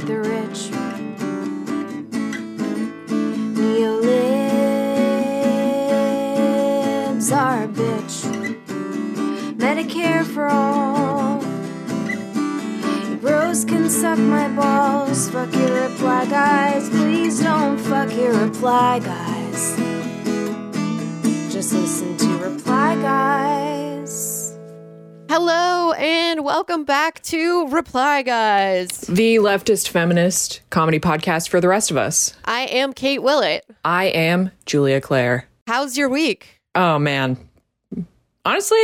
the rich. Neolibs are a bitch. Medicare for all. Bros can suck my balls. Fuck your reply guys. Please don't fuck your reply guys. Just listen to reply guys. Hello and welcome back to Reply Guys. The leftist feminist comedy podcast for the rest of us. I am Kate Willett. I am Julia Claire. How's your week? Oh man. Honestly,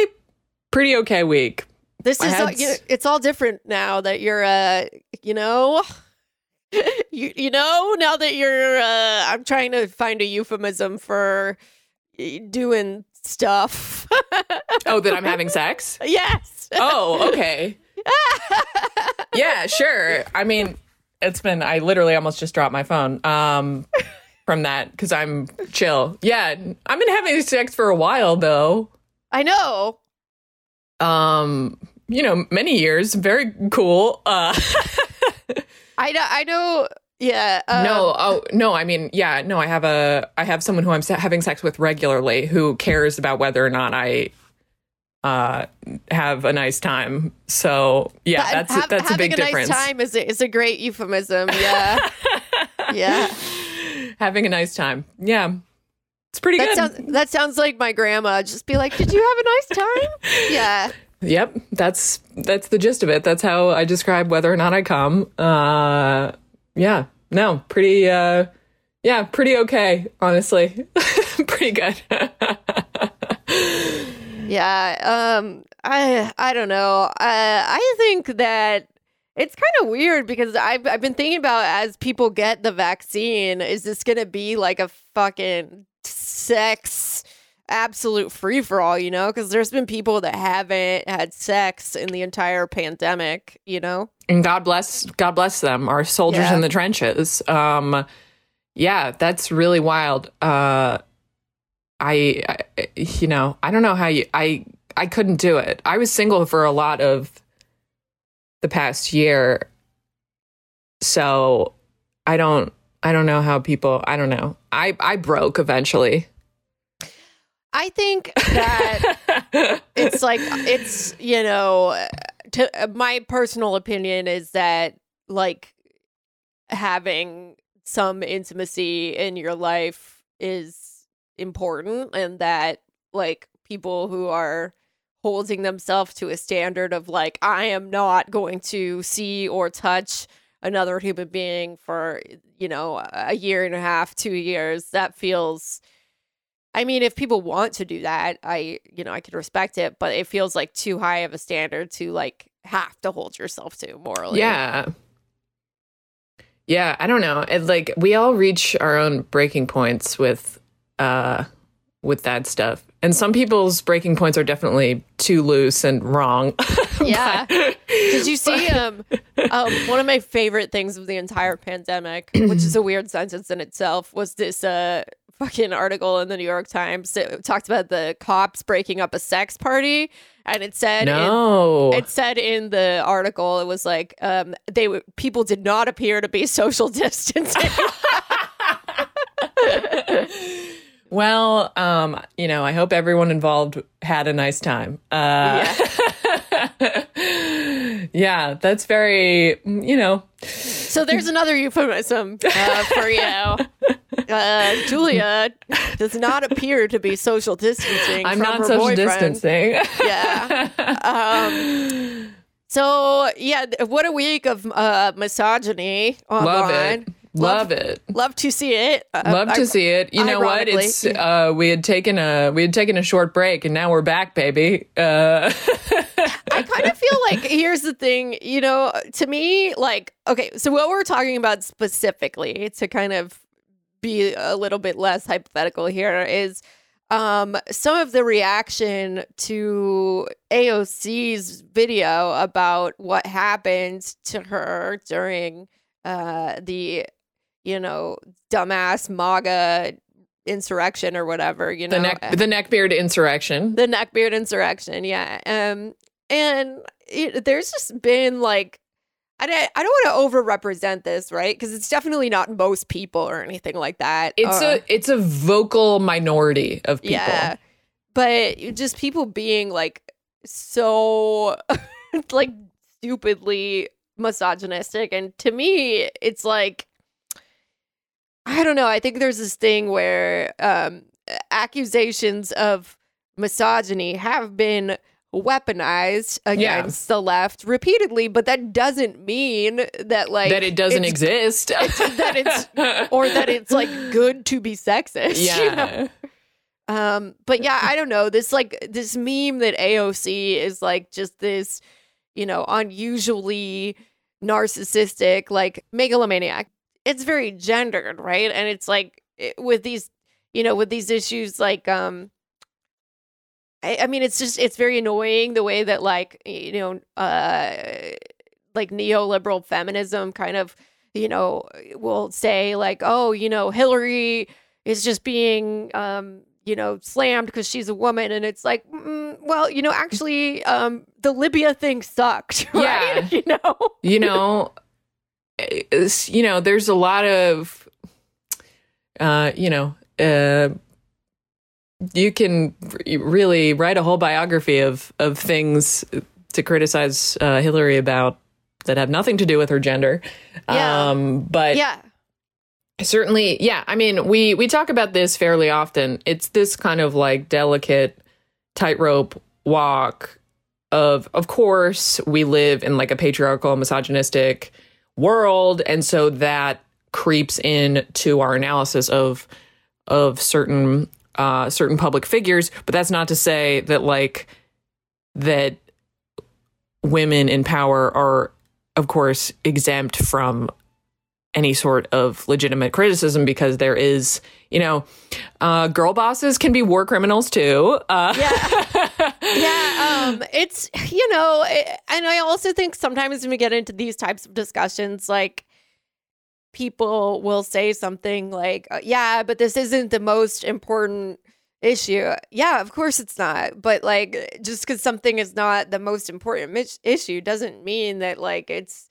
pretty okay week. This I is had all, you- it's all different now that you're uh you know you you know now that you're uh I'm trying to find a euphemism for uh, doing stuff. Oh, that I'm having sex? yes. Oh, okay. yeah, sure. I mean, it's been I literally almost just dropped my phone. Um from that cuz I'm chill. Yeah, I've been having sex for a while though. I know. Um, you know, many years, very cool. Uh I know I know yeah. Um, no, oh no. I mean, yeah, no. I have a, I have someone who I'm having sex with regularly who cares about whether or not I uh have a nice time. So yeah, ha- that's ha- that's a big a difference. nice time is a, is a great euphemism. Yeah. yeah. Having a nice time, yeah, it's pretty That good. sounds that sounds like my grandma. Just be like, "Did you have a nice time?" yeah. yep, that's that's the gist of it. That's how I describe whether or not I come. Uh, yeah, no, pretty. uh yeah, pretty okay, honestly. pretty good. Yeah. Um I I don't know. Uh, I think that it's kind of weird because I've I've been thinking about as people get the vaccine, is this going to be like a fucking sex absolute free for all, you know? Because there's been people that haven't had sex in the entire pandemic, you know? and God bless God bless them, our soldiers Yeah. in the trenches. Um yeah, that's really wild. Uh I, I you know, I don't know how you I I couldn't do it. I was single for a lot of the past year. So I don't I don't know how people I don't know. I I broke eventually. I think that it's like it's you know to, my personal opinion is that like having some intimacy in your life is important and that like people who are holding themselves to a standard of like I am not going to see or touch another human being for you know a year and a half 2 years that feels I mean, if people want to do that, I, you know, I could respect it, but it feels like too high of a standard to like have to hold yourself to morally. Yeah. Yeah, I don't know. It, like we all reach our own breaking points with uh with that stuff. And some people's breaking points are definitely too loose and wrong. Yeah. But- Did you see um, um one of my favorite things of the entire pandemic, which is a weird sentence in itself, was this uh fucking article in the New York Times that talked about the cops breaking up a sex party and it said in, no. It said in the article, it was like um, they w- people did not appear to be social distancing. well, um, you know, I hope everyone involved had a nice time. Uh yeah, that's very, you know, so there's another euphemism uh, for you. Uh, Julia does not appear to be social distancing. I'm not social boyfriend. distancing. Yeah. Um, so yeah, what a week of uh, misogyny online. Love it. Love it. Love to see it. Uh, Love I- to see it. You know what? It's uh we had taken a we had taken a short break and now we're back, baby. Uh I kind of feel like here's the thing, you know, to me, like, okay, so what we're talking about specifically to kind of be a little bit less hypothetical here is um some of the reaction to AOC's video about what happened to her during uh the you know dumbass MAGA insurrection or whatever, you know. the neck the neckbeard insurrection. the neckbeard insurrection yeah um and it, there's just been like I, don't- I don't want to overrepresent this, right? Because it's definitely not most people or anything like that. It's Uh, a it's a vocal minority of people. yeah, but just people being like so like stupidly misogynistic, and to me, it's like I don't know. I think there's this thing where um, accusations of misogyny have been weaponized against the left repeatedly, but that doesn't mean that like that it doesn't exist. that it's or that it's like good to be sexist. yeah. You know? Um, but yeah, I don't know. This like this meme that AOC is like just this, you know, unusually narcissistic, like megalomaniac. It's very gendered, right? And it's like it- with these, you know, with these issues, like um, I, I mean, it's just it's very annoying the way that like you know, uh, like neoliberal feminism kind of you know will say like, oh, you know, Hillary is just being um you know slammed because she's a woman. And it's like mm, well you know actually um the libya thing sucked right? Yeah. you know? You know, you know, there's a lot of, uh, you know, uh, you can r- really write a whole biography of of things to criticize uh, Hillary about that have nothing to do with her gender. Yeah. Um, but yeah certainly yeah i mean we we talk about this fairly often it's this kind of like delicate tightrope walk of of course we live in like a patriarchal misogynistic world and so that creeps in to our analysis of of certain uh certain public figures but that's not to say that like that women in power are of course exempt from any sort of legitimate criticism because there is, you know, uh, girl bosses can be war criminals too. Uh, yeah yeah um it's you know it, and i also think sometimes when we get into these types of discussions like people will say something like uh, yeah but this isn't the most important issue yeah of course it's not but like just because something is not the most important mis- issue doesn't mean that like it's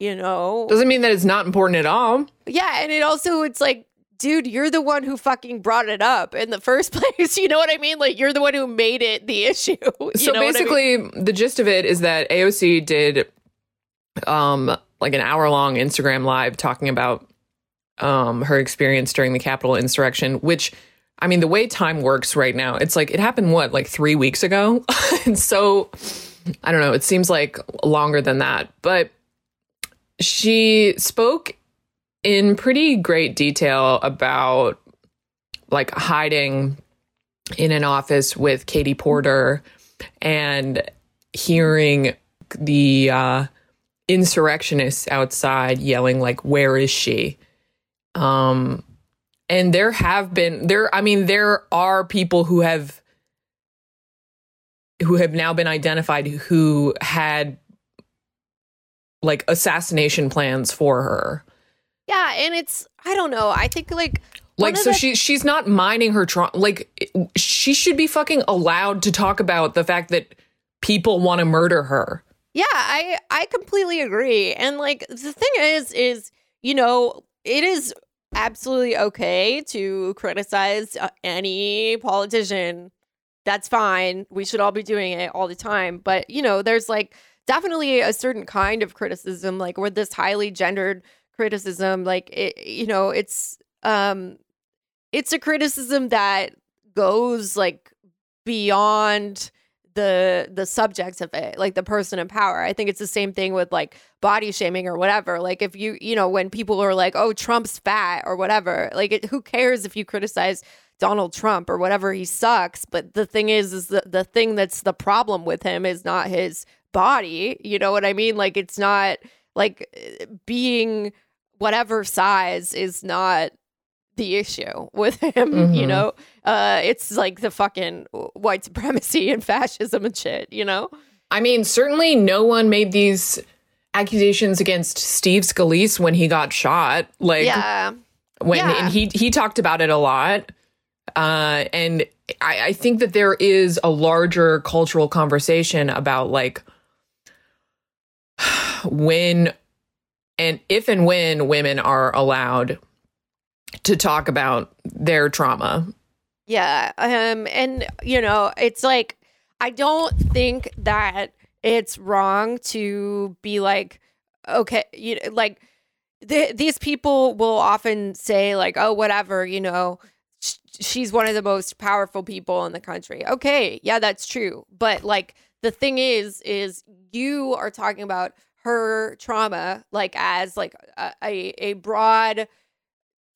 you know doesn't mean that it's not important at all. yeah, and it also it's like, dude, you're the one who fucking brought it up in the first place. You know what I mean? Like you're the one who made it the issue. You so what I mean? basically, the gist of it is that AOC did um like an hour long Instagram live talking about um her experience during the Capitol insurrection, which I mean, the way time works right now, it's like it happened what, like three weeks ago? and so I don't know, it seems like longer than that. But she spoke in pretty great detail about like hiding in an office with Katie Porter and hearing the uh, insurrectionists outside yelling like where is she um and there have been there i mean there are people who have who have now been identified who had like assassination plans for her yeah, and it's I don't know. I think like like so the- she she's not minding her trauma like she should be fucking allowed to talk about the fact that people want to murder her Yeah, I I completely agree. And like the thing is is, you know, it is absolutely okay to criticize uh, any politician. That's fine. We should all be doing it all the time. But, you know, there's like definitely a certain kind of criticism like with this highly gendered criticism like it, you know, it's um it's a criticism that goes like beyond the the subjects of it like the person in power. I think it's the same thing with like body shaming or whatever. Like if you you know when people are like oh trump's fat or whatever like it, who cares if you criticize donald trump or whatever he sucks. But the thing is is the, the thing that's the problem with him is not his body. You know what i mean? Like it's not like being whatever size is not the issue with him you Mhm. know uh it's like the fucking white supremacy and fascism and shit you know I mean, certainly no one made these accusations against Steve Scalise when he got shot. Like yeah when yeah. and he he talked about it a lot. Uh, and I, I think that there is a larger cultural conversation about like when and if and when women are allowed to talk about their trauma. Yeah. Um and you know, it's like I don't think that it's wrong to be like okay, you like th- these people will often say like oh whatever, you know, sh- she's one of the most powerful people in the country. Okay, yeah, that's true. But like the thing is is you are talking about her trauma like as like a, a, a broad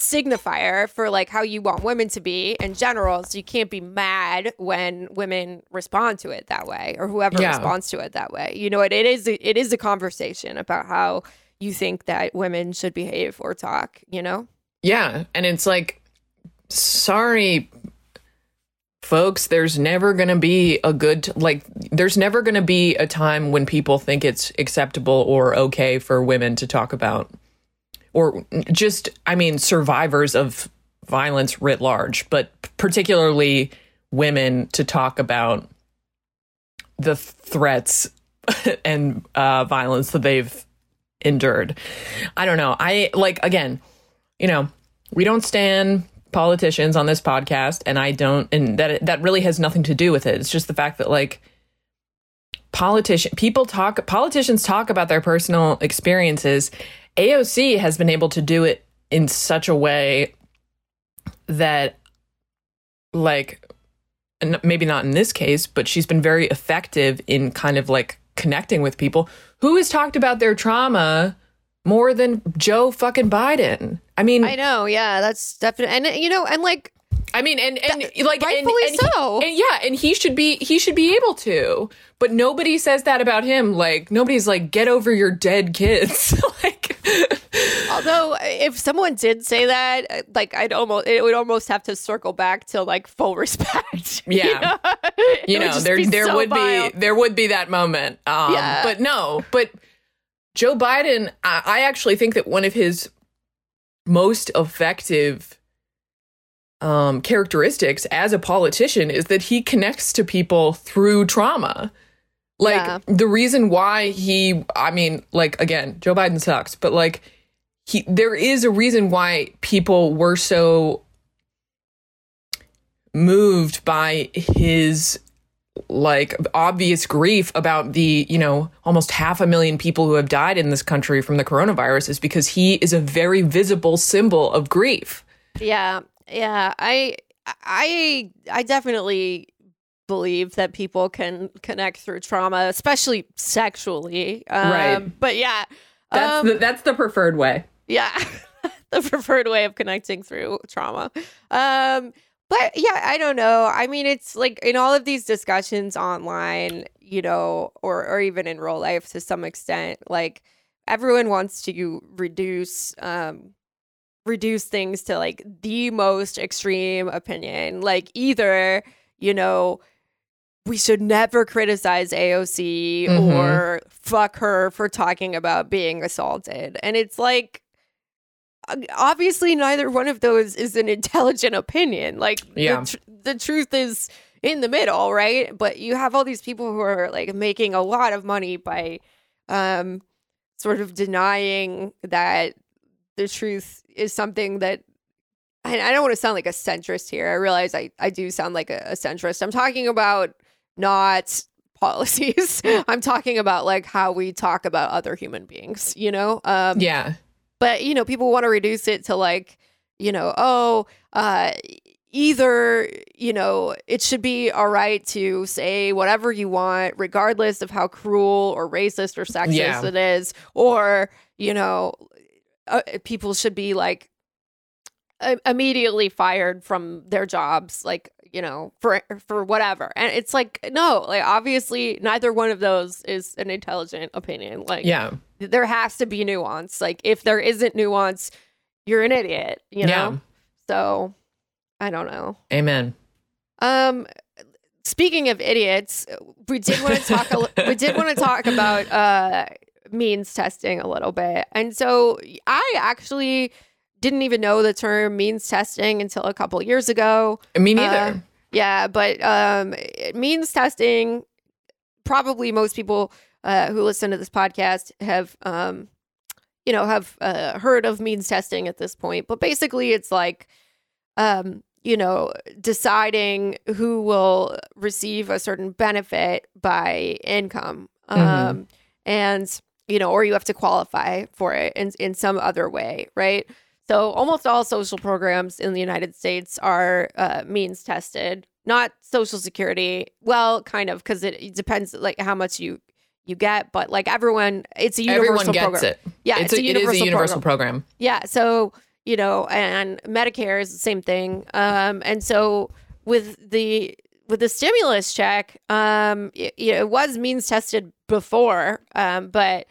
signifier for like how you want women to be in general so you can't be mad when women respond to it that way or whoever Yeah. responds to it that way you know it, it is a, it is a conversation about how you think that women should behave or talk you know Yeah. And it's like, sorry, folks, there's never going to be a good, like, there's never going to be a time when people think it's acceptable or okay for women to talk about, or just, I mean, survivors of violence writ large, but particularly women to talk about the threats and uh, violence that they've endured. I don't know. I like, again, you know, we don't stand politicians on this podcast, and I don't, and that that really has nothing to do with it. It's just the fact that like politician people talk politicians talk about their personal experiences. AOC has been able to do it in such a way that like maybe not in this case, but she's been very effective in kind of like connecting with people who has talked about their trauma more than Joe fucking Biden. I mean, i know yeah that's definitely and you know and like I mean, and and like and, rightfully and he- so. and yeah, and he should be he should be able to, but nobody says that about him. Like nobody's like, get over your dead kids. like, Although, if someone did say that, uh, like I'd almost, it would almost have to circle back to like full respect. you Yeah. know? You know, there there so would vile. be there would be that moment. Um, Yeah. but no, but Joe Biden, I, I actually think that one of his most effective um, characteristics as a politician is that he connects to people through trauma. Like Yeah. the reason why he, I mean, like again, Joe Biden sucks, but like he, there is a reason why people were so moved by his like obvious grief about the you know almost half a million people who have died in this country from the coronavirus is because he is a very visible symbol of grief Yeah, yeah. I, I, I definitely believe that people can connect through trauma, especially sexually. Um, Right. But yeah, that's um, the that's the preferred way yeah, the preferred way of connecting through trauma. Um, but yeah, I don't know. I mean, it's like in all of these discussions online, you know, or or even in real life to some extent, like everyone wants to reduce um reduce things to like the most extreme opinion. Like either, you know, we should never criticize AOC Mhm. or fuck her for talking about being assaulted. And it's like uh, obviously neither one of those is an intelligent opinion. Like Yeah. the, tr- the truth is in the middle, right? But you have all these people who are like making a lot of money by um sort of denying that the truth is something that I, I don't want to sound like a centrist here. I realize I, I do sound like a, a centrist. I'm talking about not policies. I'm talking about like how we talk about other human beings, you know? Um yeah but you know people want to reduce it to like you know oh uh either you know it should be all right to say whatever you want regardless of how cruel or racist or sexist Yeah. it is or you know uh, people should be like i- immediately fired from their jobs like you know for for whatever and it's like no like obviously neither one of those is an intelligent opinion like yeah there has to be nuance. Like if there isn't nuance, you're an idiot, you know? Yeah. So I don't know. amen Um speaking of idiots, we did want to talk a, we did want to talk about uh means testing a little bit. And so I actually didn't even know the term means testing until a couple years ago. me neither Uh, Yeah, but um, it means testing. Probably most people uh, who listen to this podcast have, um, you know, have uh, heard of means testing at this point, but basically it's like, um, you know, deciding who will receive a certain benefit by income. Um, Mhm. and, you know, or you have to qualify for it in, in some other way, right? So almost all social programs in the United States are uh, means tested, not Social Security. Well, kind of, because it, it depends like how much you you get, but like everyone, it's a universal Everyone gets program. it. Yeah, it's, it's, a, a it universal a universal program. program. Yeah. So, you know, and Medicare is the same thing. Um, and so with the with the stimulus check, um, it, it was means tested before, um, but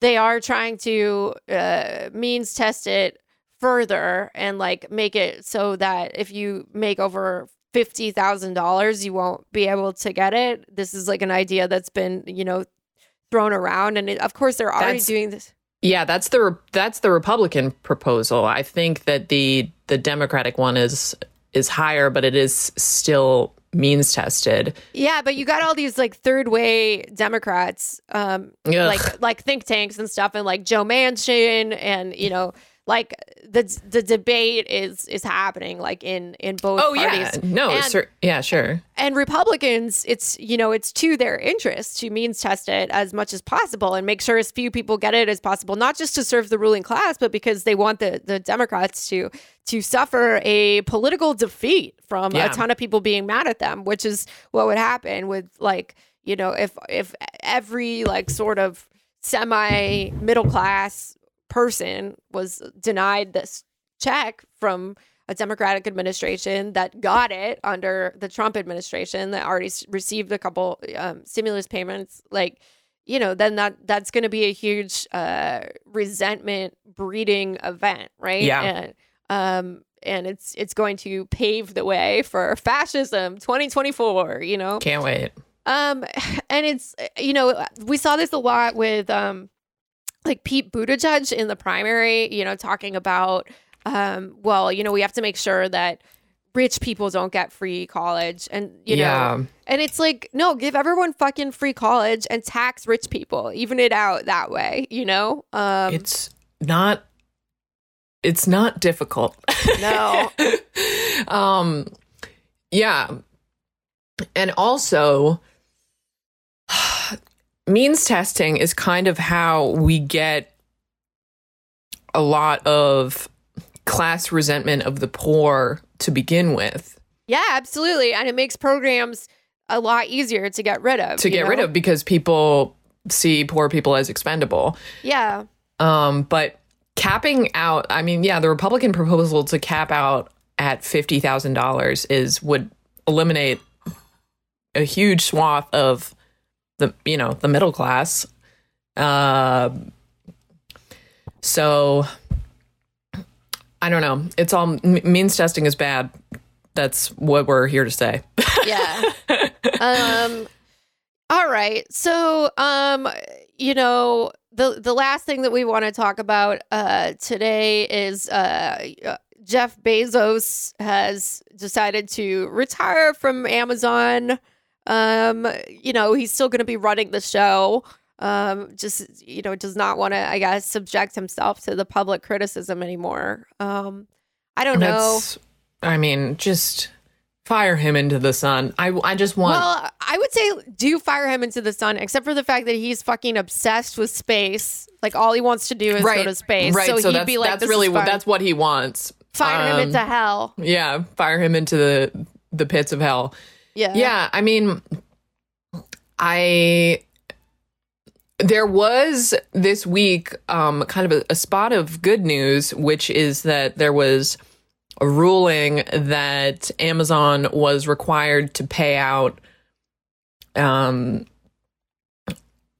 they are trying to uh, means test it further and like make it so that if you make over fifty thousand dollars, you won't be able to get it. This is like an idea that's been, you know, thrown around, and it, of course they're already That's- doing this. Yeah, that's the that's the Republican proposal. I think that the the Democratic one is is higher, but it is still means tested. Yeah, but you got all these like third way Democrats, um, Ugh. like like think tanks and stuff, and like Joe Manchin, and you know, like the the debate is is happening like in in both oh parties. yeah, no, and, cer- yeah, sure. and Republicans, it's you know, it's to their interest to means test it as much as possible and make sure as few people get it as possible, not just to serve the ruling class, but because they want the the Democrats to to suffer a political defeat from Yeah. a ton of people being mad at them, which is what would happen with like you know if if every like sort of semi middle class person was denied this check from a Democratic administration that got it under the Trump administration that already received a couple um, stimulus payments, like you know, then that that's going to be a huge uh, resentment breeding event, right? Yeah. And, um, and it's it's going to pave the way for fascism 2024. You know, Can't wait. um, and it's you know we saw this a lot with um, like Pete Buttigieg in the primary. You know, talking about um, well, you know, we have to make sure that rich people don't get free college, and you yeah, know, and it's like no, give everyone fucking free college and tax rich people, even it out that way. You know, um, it's not. It's not difficult. no, um, yeah, and also. Means testing is kind of how we get a lot of class resentment of the poor to begin with. yeah, absolutely, and it makes programs a lot easier to get rid of. to get rid of because people see poor people as expendable. Yeah, Um, but capping out, I mean, yeah, the Republican proposal to cap out at fifty thousand dollars is would eliminate a huge swath of the you know the middle class. Uh, so I don't know. It's all m- means testing is bad. That's what we're here to say. yeah. um all right. So um you know the the last thing that we want to talk about uh today is uh uh, Jeff Bezos has decided to retire from Amazon. Um you know, he's still going to be running the show. Um just you know, does not want to I guess subject himself to the public criticism anymore. Um I don't know. I mean, just fire him into the sun. I, I just want. Well, I would say do fire him into the sun, except for the fact that he's fucking obsessed with space. Like all he wants to do is go to space. Right. So, So, he'd that's, be like, that's really what that's what he wants. fire him um, into hell." Yeah, fire him into the the pits of hell. Yeah, Yeah, I mean, I there was this week um, kind of a, a spot of good news, which is that there was a ruling that Amazon was required to pay out. Um,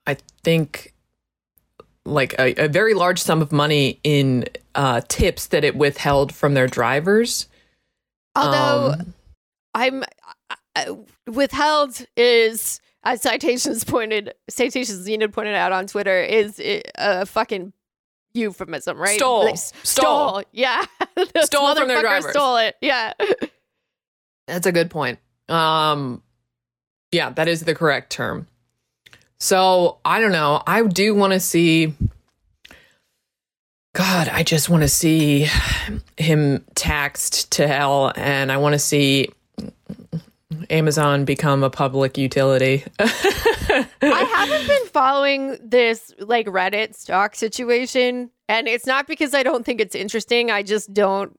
I think like a, a very large sum of money in uh, tips that it withheld from their drivers. Although Um, I'm withheld is as citations pointed citations Zenith pointed out on Twitter is uh, a fucking euphemism, right? Stole. S- Stole. stole. Yeah, Stole from their drivers. Stole it. Yeah. That's a good point. Um, yeah, that is the correct term. So I don't know. I do want to see. God, I just want to see him taxed to hell, and I want to see Amazon become a public utility. I haven't been following this like Reddit stock situation, and it's not because I don't think it's interesting. I just don't.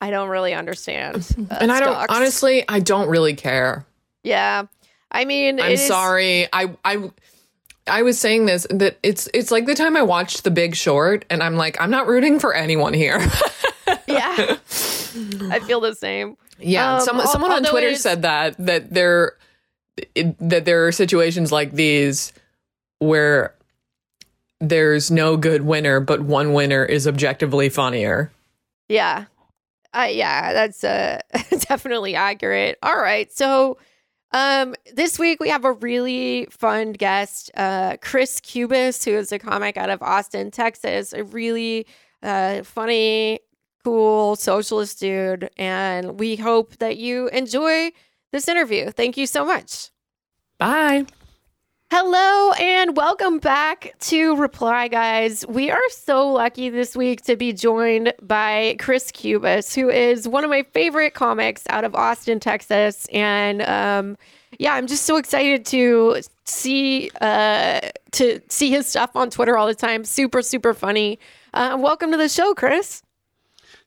I don't really understand. Uh, and I don't honestly, I don't really care. Yeah, I mean, I'm is- sorry. I I I was saying this that it's it's like the time I watched The Big Short, and I'm like, I'm not rooting for anyone here. Yeah, I feel the same. Yeah, Um, someone someone on Twitter said that that there it, that there are situations like these where there's no good winner, but one winner is objectively funnier. Yeah. Uh, yeah, that's uh, definitely accurate. All right. So um, this week we have a really fun guest, uh, Chris Cubas, who is a comic out of Austin, Texas, a really uh, funny, cool socialist dude. And we hope that you enjoy this interview. Thank you so much. Bye. Hello and welcome back to Reply Guys. We are so lucky this week to be joined by Chris Cubas, who is one of my favorite comics out of Austin, Texas. And um, yeah, I'm just so excited to see uh, to see his stuff on Twitter all the time. Super, super funny. Uh, welcome to the show, Chris.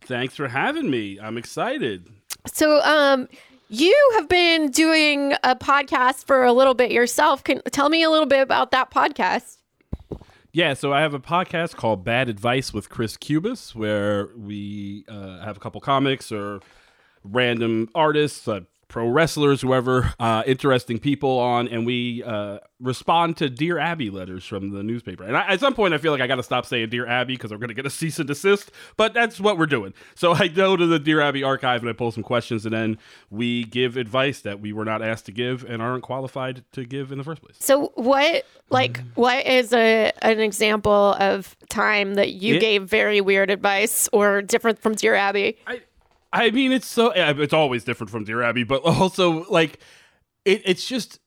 Thanks for having me. I'm excited. So, um, you have been doing a podcast for a little bit yourself. Can tell me a little bit about that podcast? Yeah, so I have a podcast called Bad Advice with Chris Cubas, where we uh, have a couple comics or random artists, uh, pro wrestlers, whoever, uh, interesting people on, and we uh, respond to Dear Abby letters from the newspaper. And I, at some point, I feel like I got to stop saying Dear Abby because I'm going to get a cease and desist, but that's what we're doing. So I go to the Dear Abby archive and I pull some questions, and then we give advice that we were not asked to give and aren't qualified to give in the first place. So what like what is a an example of time that you It- gave very weird advice or different from Dear Abby? I, I mean, it's so it's always different from Dear Abby, but also like it, it's just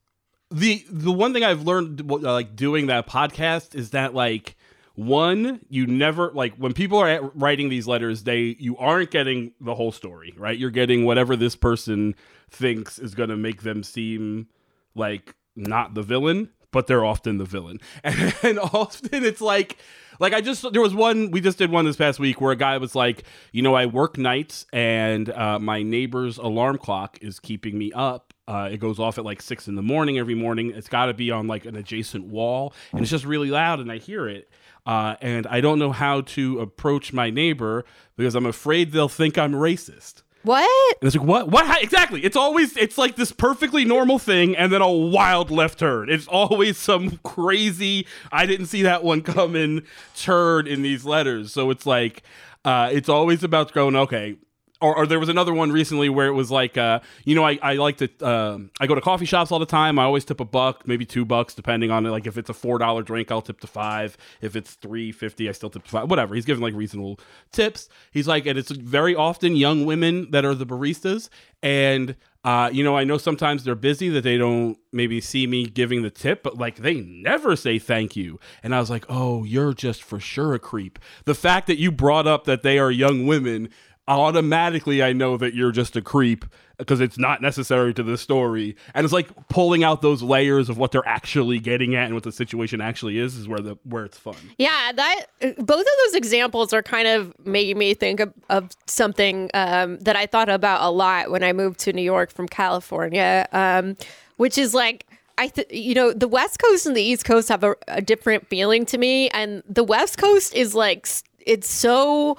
the the one thing I've learned uh, like doing that podcast is that like one you never like when people are writing these letters they you aren't getting the whole story right? You're getting whatever this person thinks is going to make them seem like not the villain but they're often the villain. And, and often it's like like i just there was one we just did one this past week where a guy was like you know i work nights and uh, my neighbor's alarm clock is keeping me up uh, it goes off at like six in the morning every morning. It's got to be on like an adjacent wall and it's just really loud and i hear it uh, and i don't know how to approach my neighbor because i'm afraid they'll think i'm racist What? and it's like, what? What? How- Exactly. It's always, it's like this perfectly normal thing and then a wild left turn. It's always some crazy, I didn't see that one coming turn in these letters. So it's like, uh, it's always about going, okay. Or, or there was another one recently where it was like, uh, you know, I, I like to, um I go to coffee shops all the time. I always tip a buck, maybe two bucks, depending on it. Like if it's a four dollar drink, I'll tip to five. If it's three fifty, I still tip to five. Whatever. He's giving like reasonable tips. He's like, and it's very often young women that are the baristas. And uh, you know, I know sometimes they're busy that they don't maybe see me giving the tip, but like they never say thank you. And I was like, oh, you're just for sure a creep. The fact that you brought up that they are young women automatically I know that you're just a creep because it's not necessary to the story. And it's like pulling out those layers of what they're actually getting at and what the situation actually is is where the where it's fun. Yeah, that both of those examples are kind of making me think of, of something um, that I thought about a lot when I moved to New York from California, um, which is like I, th- you know, the West Coast and the East Coast have a, a different feeling to me, and the West Coast is like it's so,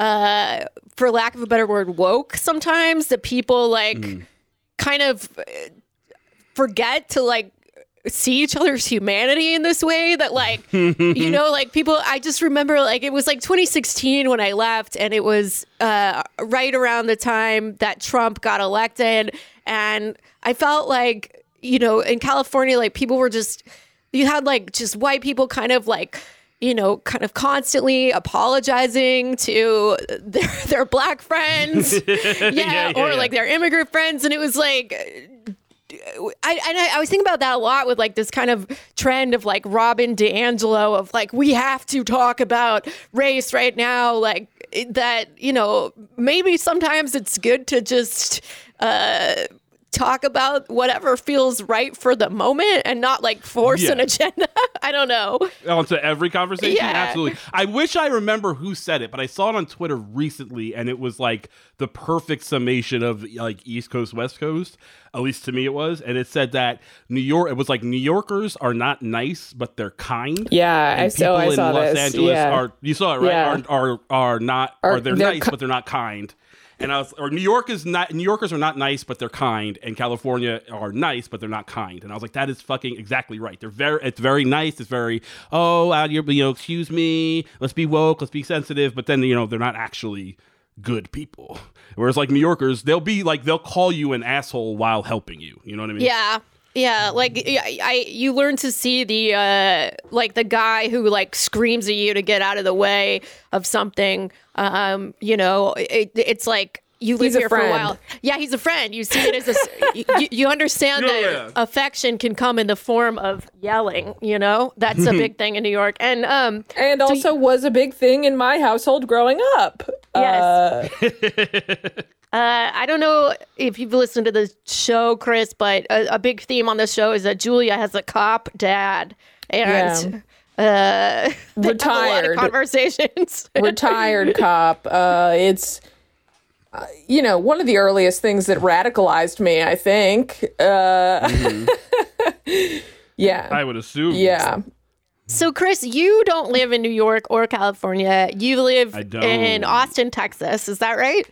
uh, for lack of a better word, woke. Sometimes that people like kind of uh, forget to like see each other's humanity in this way that like you know like people i just remember like it was like 2016 when i left and it was uh, right around the time that trump got elected and i felt like you know in california like people were just you had like just white people kind of like you know, kind of constantly apologizing to their their black friends, yeah, yeah, or yeah. like their immigrant friends, and it was like I, and I, I was thinking about that a lot with like this kind of trend of like Robin DiAngelo of like we have to talk about race right now, like that. You know, maybe sometimes it's good to just uh, talk about whatever feels right for the moment and not like force an agenda. I don't know. onto every conversation. Yeah. Absolutely. I wish I remember who said it, but I saw it on Twitter recently, and it was like the perfect summation of like East Coast, West Coast. At least to me, it was, and it said that New York. It was like New Yorkers are not nice, but they're kind. Yeah, I And saw. I in saw Los this. Angeles yeah. are you saw it right? Yeah. Are, are are not Are- are they're, they're nice, ki- but they're not kind. And I was, or New York is not. New Yorkers are not nice, but they're kind. And California are nice, but they're not kind. And I was like, that is fucking exactly right. They're very. It's very nice. It's very. Oh, uh, out here, you know, excuse me. Let's be woke. Let's be sensitive. But then you know, they're not actually good people. Whereas like New Yorkers, they'll be like they'll call you an asshole while helping you. You know what I mean? Yeah. Yeah, like yeah, I, you learn to see the uh, like the guy who like screams at you to get out of the way of something. Um, you know, it, it's like you live He's a here for a while. Yeah, he's a friend. You see it as a, you, you understand Yeah, that yeah. affection can come in the form of yelling. You know, that's a big thing in New York. And um, and also was a big thing in my household growing up. Yes. Uh, Uh, I don't know if you've listened to the show, Chris, but a, a big theme on the show is that Julia has a cop dad, and uh, they have a lot Retired. of conversations. retired cop. Uh, it's uh, you know one of the earliest things that radicalized me. I think. Uh, yeah. I would assume. yeah. so, Chris, you don't live in New York or California. You live in Austin, Texas. Is that right?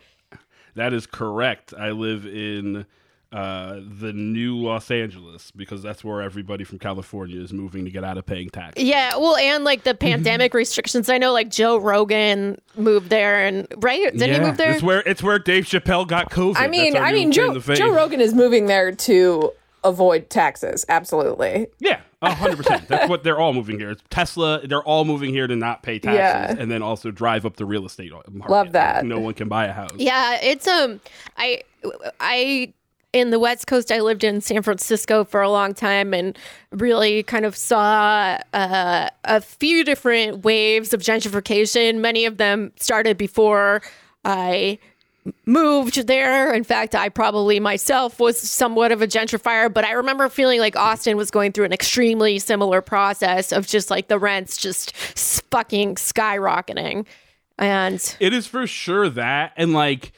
That is correct. I live in uh, the new Los Angeles because that's where everybody from California is moving to get out of paying tax. Yeah. Well, and like the pandemic restrictions. I know, like Joe Rogan moved there, and right? Did he move there? It's where it's where Dave Chappelle got COVID. I mean, I mean, Joe. Joe Rogan is moving there to avoid taxes. Absolutely. Yeah, hundred percent. That's what they're all moving here. It's Tesla. They're all moving here to not pay taxes Yeah. and then also drive up the real estate market. Love that. No one can buy a house. Yeah, it's um I I in the West Coast I lived in San Francisco for a long time and really kind of saw uh, a few different waves of gentrification. Many of them started before I moved there. In fact, I probably myself was somewhat of a gentrifier, but I remember feeling like Austin was going through an extremely similar process of just like the rents just fucking skyrocketing. And It is for sure that, and like,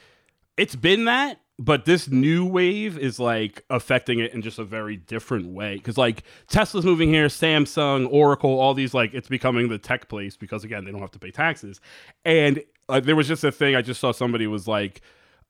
it's been that, but this new wave is like affecting it in just a very different way. Because like Tesla's moving here, Samsung, Oracle, all these like it's becoming the tech place because again they don't have to pay taxes. And uh, there was just a thing I just saw somebody was like,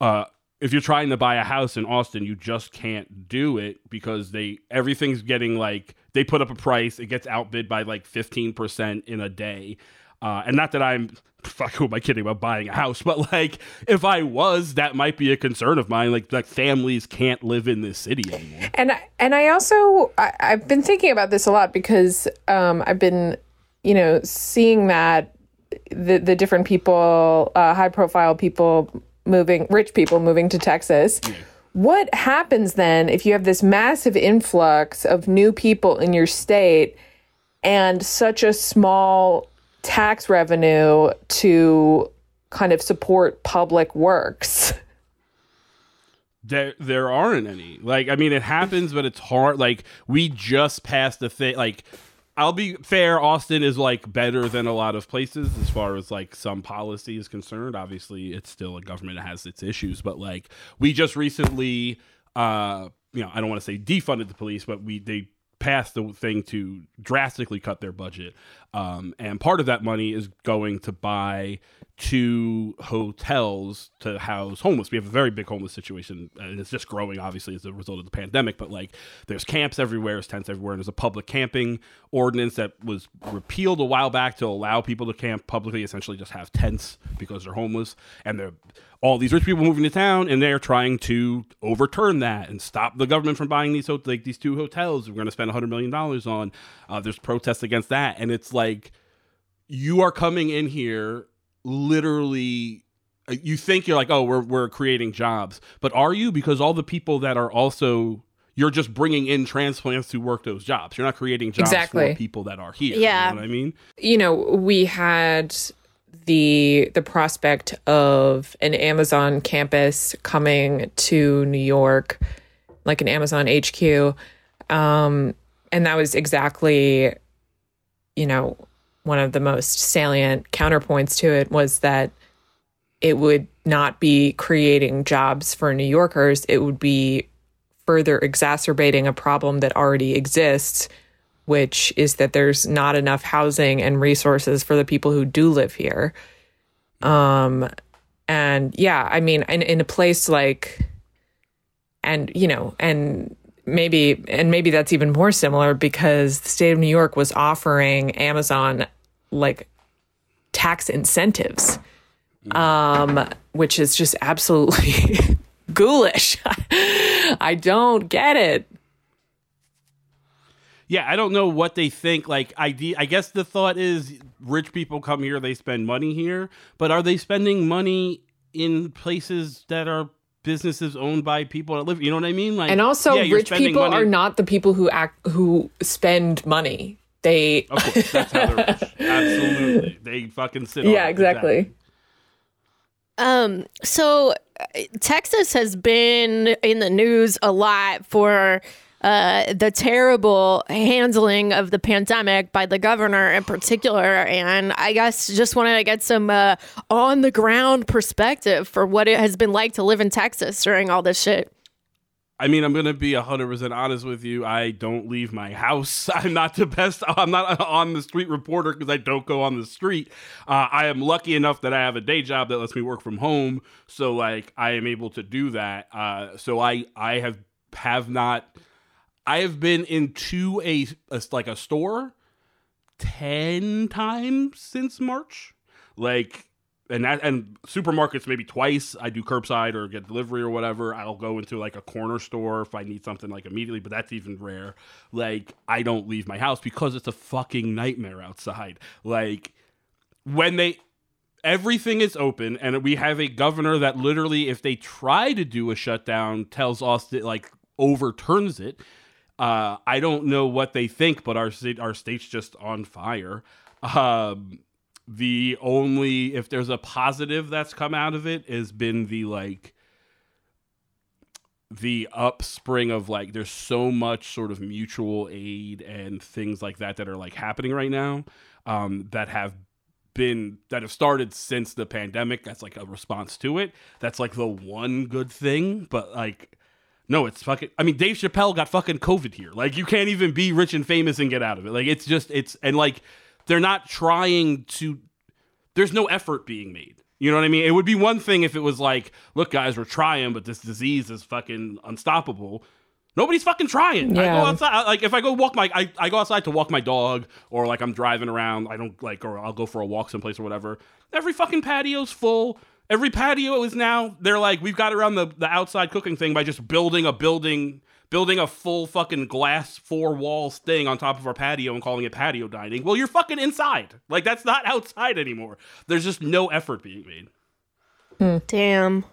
uh, if you're trying to buy a house in Austin, you just can't do it because they everything's getting like they put up a price, it gets outbid by like 15% in a day. Uh, and not that I'm fuck who am I kidding about buying a house, but like if I was, that might be a concern of mine. Like like families can't live in this city anymore. And I- and I also I, I've been thinking about this a lot because um, I've been you know seeing that the the different people, uh, high profile people moving, rich people moving to Texas. What happens then if you have this massive influx of new people in your state and such a small tax revenue to kind of support public works? There there aren't any. Like I mean, it happens, but it's hard. Like we just passed the thing. Like I'll be fair, Austin is like better than a lot of places as far as like some policy is concerned. Obviously, it's still a government that has its issues, but like we just recently, uh, you know, I don't want to say defunded the police, but we they passed the thing to drastically cut their budget. Um, and part of that money is going to buy two hotels to house homeless. We have a very big homeless situation, and it's just growing, obviously, as a result of the pandemic. But like, there's camps everywhere, there's tents everywhere, and there's a public camping ordinance that was repealed a while back to allow people to camp publicly, essentially just have tents because they're homeless, and they're all these rich people moving to town, and they're trying to overturn that and stop the government from buying these hot- like these two hotels. We're going to spend hundred million dollars on. Uh, there's protests against that, and it's like you are coming in here literally uh, you think you're like oh we're we're creating jobs but are you because all the people that are also you're just bringing in transplants to work those jobs. You're not creating jobs Exactly. for people that are here. Yeah. You know what I mean? you know, we had the the prospect of an Amazon campus coming to New York, like an Amazon HQ, um, and that was exactly, you know, one of the most salient counterpoints to it was that it would not be creating jobs for New Yorkers. It would be further exacerbating a problem that already exists which is that there's not enough housing and resources for the people who do live here. Um, and yeah, I mean, in, in a place like, and you know, and maybe, and maybe that's even more similar because the state of New York was offering Amazon like tax incentives, um, which is just absolutely ghoulish. I don't get it. Yeah, I don't know what they think. Like, idea. I guess the thought is rich people come here, they spend money here, but are they spending money in places that are businesses owned by people that live? You know what I mean? Like, And also, yeah, rich people money- are not the people who act who spend money. They Of course, that's how they're rich. Absolutely, they fucking sit. yeah, it. exactly. Um, so uh, Texas has been in the news a lot for uh, the terrible handling of the pandemic by the governor in particular. And I guess just wanted to get some uh, on the ground perspective for what it has been like to live in Texas during all this shit. I mean, I'm gonna be hundred percent honest with you. I don't leave my house. I'm not the best. I'm not on the street reporter because I don't go on the street. Uh, I am lucky enough that I have a day job that lets me work from home, so like I am able to do that. Uh, so I I have have not. I have been into a, a like a store ten times since March. Like and that and supermarkets maybe twice. I do curbside or get delivery or whatever. I'll go into like a corner store if I need something like immediately, but that's even rare. Like I don't leave my house because it's a fucking nightmare outside. Like when they everything is open and we have a governor that literally if they try to do a shutdown tells us that like overturns it uh, I don't know what they think, but our state, our state's just on fire. Um, the only, if there's a positive that's come out of it, has been the like the upspring of like there's so much sort of mutual aid and things like that that are like happening right now um, that have been that have started since the pandemic that's like a response to it that's like the one good thing but like no, it's fucking. I mean, Dave Chappelle got fucking COVID here. Like, you can't even be rich and famous and get out of it. Like, it's just, it's, and like, they're not trying to, there's no effort being made. You know what I mean? It would be one thing if it was like, look, guys, we're trying, but this disease is fucking unstoppable. Nobody's fucking trying. I Yeah. go outside. I- Like, if I go walk my, I, I go outside to walk my dog, or like I'm driving around, I don't like, or I'll go for a walk someplace or whatever. Every fucking patio's full. Every patio is now they're like we've got around the, the outside cooking thing by just building a building building a full fucking glass four walls thing on top of our patio and calling it patio dining. Well, you're fucking inside. Like that's not outside anymore. There's just no effort being made. Hmm. Damn.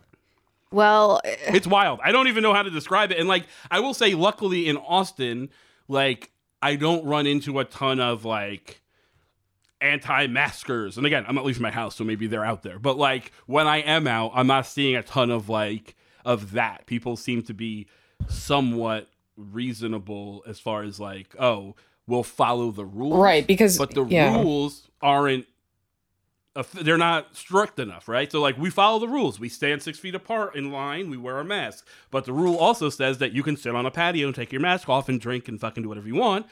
Well, eh. It's wild. I don't even know how to describe it. And like I will say luckily in Austin, like I don't run into a ton of like anti-maskers. And again, I'm not leaving my house, so maybe they're out there. But like when I am out, I'm not seeing a ton of like of that. People seem to be somewhat reasonable as far as like, oh, we'll follow the rules. Right, because But the yeah. rules aren't they're not strict enough, right? So like we follow the rules. We stand six feet apart in line. We wear a mask. But the rule also says that you can sit on a patio and take your mask off and drink and fucking do whatever you want.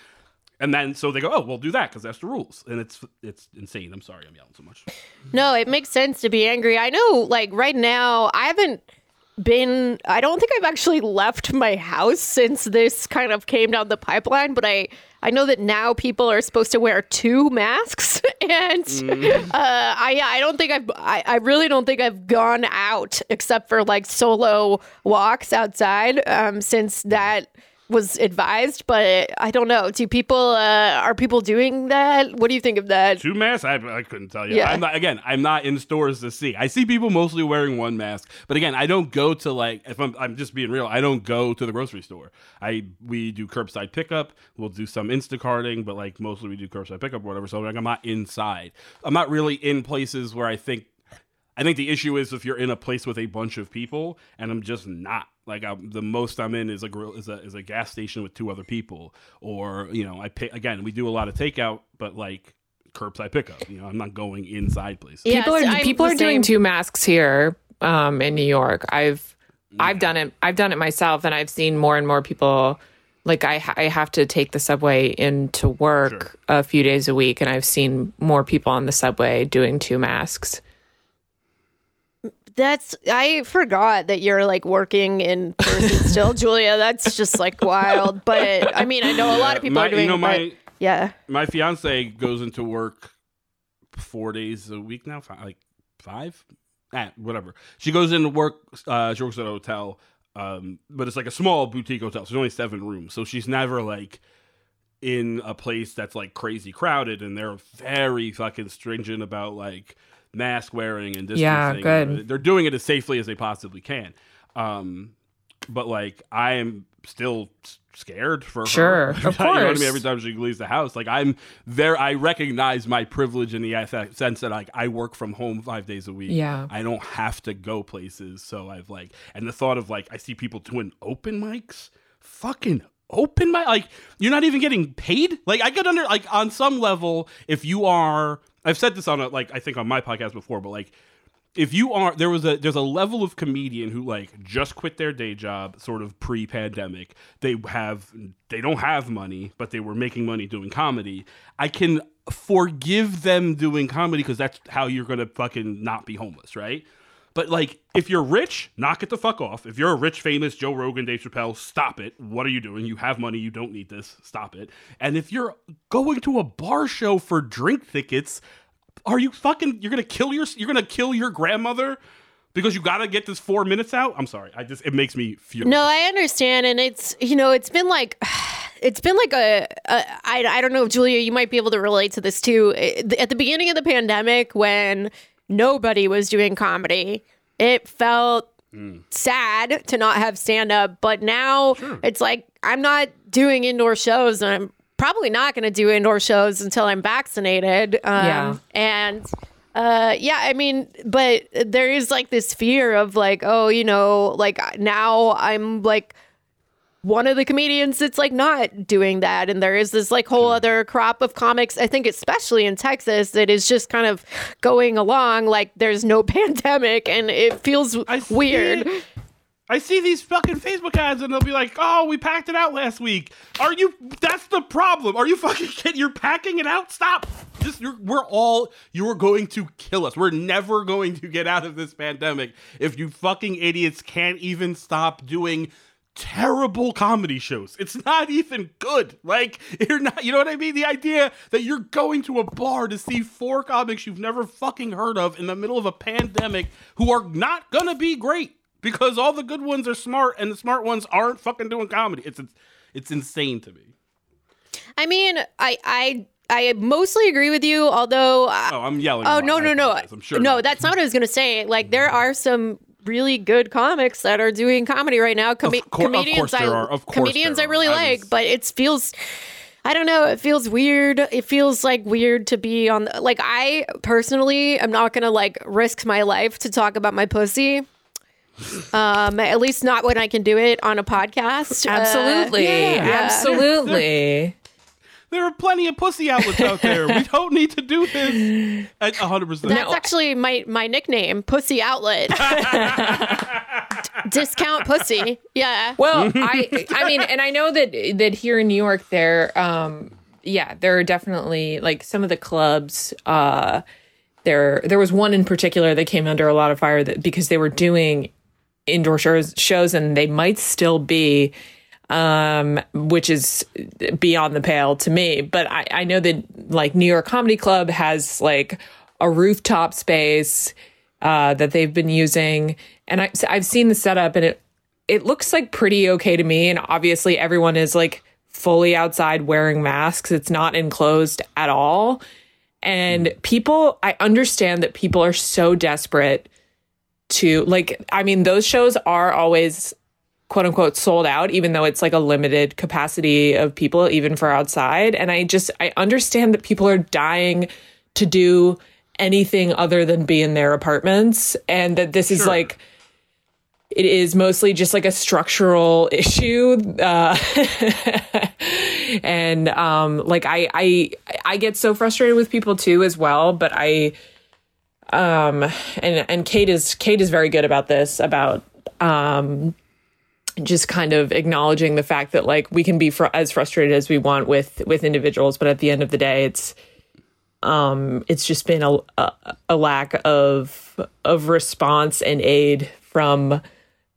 And then so they go, oh, we'll do that because that's the rules, and it's it's insane. I'm sorry, I'm yelling so much. No, it makes sense to be angry. I know, like, right now, I haven't been, I don't think I've actually left my house since this kind of came down the pipeline, but I, I know that now people are supposed to wear two masks. And uh, I, I don't think I've, I, I really don't think I've gone out except for like solo walks outside um, since that was advised, but I don't know. Do people uh, are people doing that? What do you think of that? Two masks? I, I couldn't tell you. Yeah. I'm not, again, I'm not in stores to see. I see people mostly wearing one mask, but again, I don't go to like if I'm I'm just being real. I don't go to the grocery store. I we do curbside pickup. We'll do some Instacarting, but like mostly we do curbside pickup or whatever. So like I'm not inside. I'm not really in places where I think. I think the issue is if you're in a place with a bunch of people, and I'm just not. Like I'm, the most I'm in is a grill is a is a gas station with two other people, or you know I pay again. We do a lot of takeout, but like curbside pickup. You know, I'm not going inside places. Yeah, people are I'm people are doing two masks here um, in New York. I've I've done it. I've done it myself, and I've seen more and more people. Like I, ha- I have to take the subway into work a few days a week, and I've seen more people on the subway doing two masks. That's I forgot that you're like working in person still, Julia. That's just like wild. But I mean, I know a lot of people my, are doing. you know, but- my yeah. my fiance goes into work four days a week now, fi- like five, ah, whatever. She goes into work. Uh, she works at a hotel, um, but it's like a small boutique hotel. So there's only seven rooms, so she's never like in a place that's like crazy crowded, and they're very fucking stringent about like mask wearing and distancing. Yeah, good. They're doing it as safely as they possibly can. Um, but like I am still scared for her. Sure, of you know what I course. mean? Every time she leaves the house, like I'm there. I recognize my privilege in the sense that like I work from home five days a week. Yeah. I don't have to go places. So I've like, and the thought of like I see people doing open mics, fucking open mic. Like you're not even getting paid. Like I could under like on some level if you are. I've said this on a, like I think on my podcast before, but like if you are there was a there's a level of comedian who like just quit their day job sort of pre-pandemic. They have they don't have money but they were making money doing comedy. I can forgive them doing comedy because that's how you're gonna fucking not be homeless right but like if you're rich knock it the fuck off. If you're a rich famous joe rogan dave chappelle stop it. What are you doing? You have money. You don't need this. Stop it. And if you're going to a bar show for drink tickets are you fucking you're gonna kill your you're gonna kill your grandmother because you gotta get this four minutes out? I'm sorry. I just it makes me furious. No, I understand, and it's you know it's been like it's been like a, a I I don't know, Julia, you might be able to relate to this too. At the beginning of the pandemic, when nobody was doing comedy, it felt sad to not have stand up, but now it's like I'm not doing indoor shows, and I'm probably not going to do indoor shows until I'm vaccinated. Um, Yeah. and. Uh, yeah, I mean, but there is like this fear of like, oh, you know, like now I'm like one of the comedians that's like not doing that. And there is this like whole other crop of comics, I think, especially in Texas, that is just kind of going along like there's no pandemic and it feels I weird. I see these fucking Facebook ads and they'll be like, "Oh, we packed it out last week." Are you? That's the problem. Are you fucking kidding? You're packing it out. Stop. Just you're, we're all. You are going to kill us. We're never going to get out of this pandemic if you fucking idiots can't even stop doing terrible comedy shows. It's not even good. Like you're not. You know what I mean? The idea that you're going to a bar to see four comics you've never fucking heard of in the middle of a pandemic who are not gonna be great because all the good ones are smart and the smart ones aren't fucking doing comedy. It's it's, it's insane to me. I mean, I, I, I mostly agree with you, although. I, Oh, I'm yelling. Oh no no no! I'm sure. no, that's not what I was gonna say. Like there are some really good comics that are doing comedy right now. Com- Of cour- of comedians course I are. Of course comedians there I really are. I like, was- but it feels. I don't know. It feels weird. It feels like weird to be on. The, like I personally, I'm not gonna like risk my life to talk about my pussy. Um, at least not when I can do it on a podcast. Uh, Absolutely, yeah. absolutely. There are plenty of pussy outlets out there. we don't need to do this. At 100. percent That's actually my my nickname, Pussy Outlet. Discount Pussy. Yeah. Well, I I mean, and I know that that here in New York, there, um, yeah, there are definitely like some of the clubs. Uh, there there was one in particular that came under a lot of fire that because they were doing indoor shows shows and they might still be um which is beyond the pale to me but i i know that like new york comedy club has like a rooftop space uh that they've been using and I, i've seen the setup and it it looks like pretty okay to me. And obviously, everyone is like fully outside wearing masks. It's not enclosed at all. And people, I understand that people are so desperate to like, I mean, those shows are always quote unquote sold out, even though it's like a limited capacity of people, even for outside. And I just, I understand that people are dying to do anything other than be in their apartments and that this is like, it is mostly just like a structural issue uh and um like i i i get so frustrated with people too as well but i um and and kate is kate is very good about this about um just kind of acknowledging the fact that like we can be fr- as frustrated as we want with with individuals but at the end of the day it's um it's just been a a, a lack of of response and aid from uh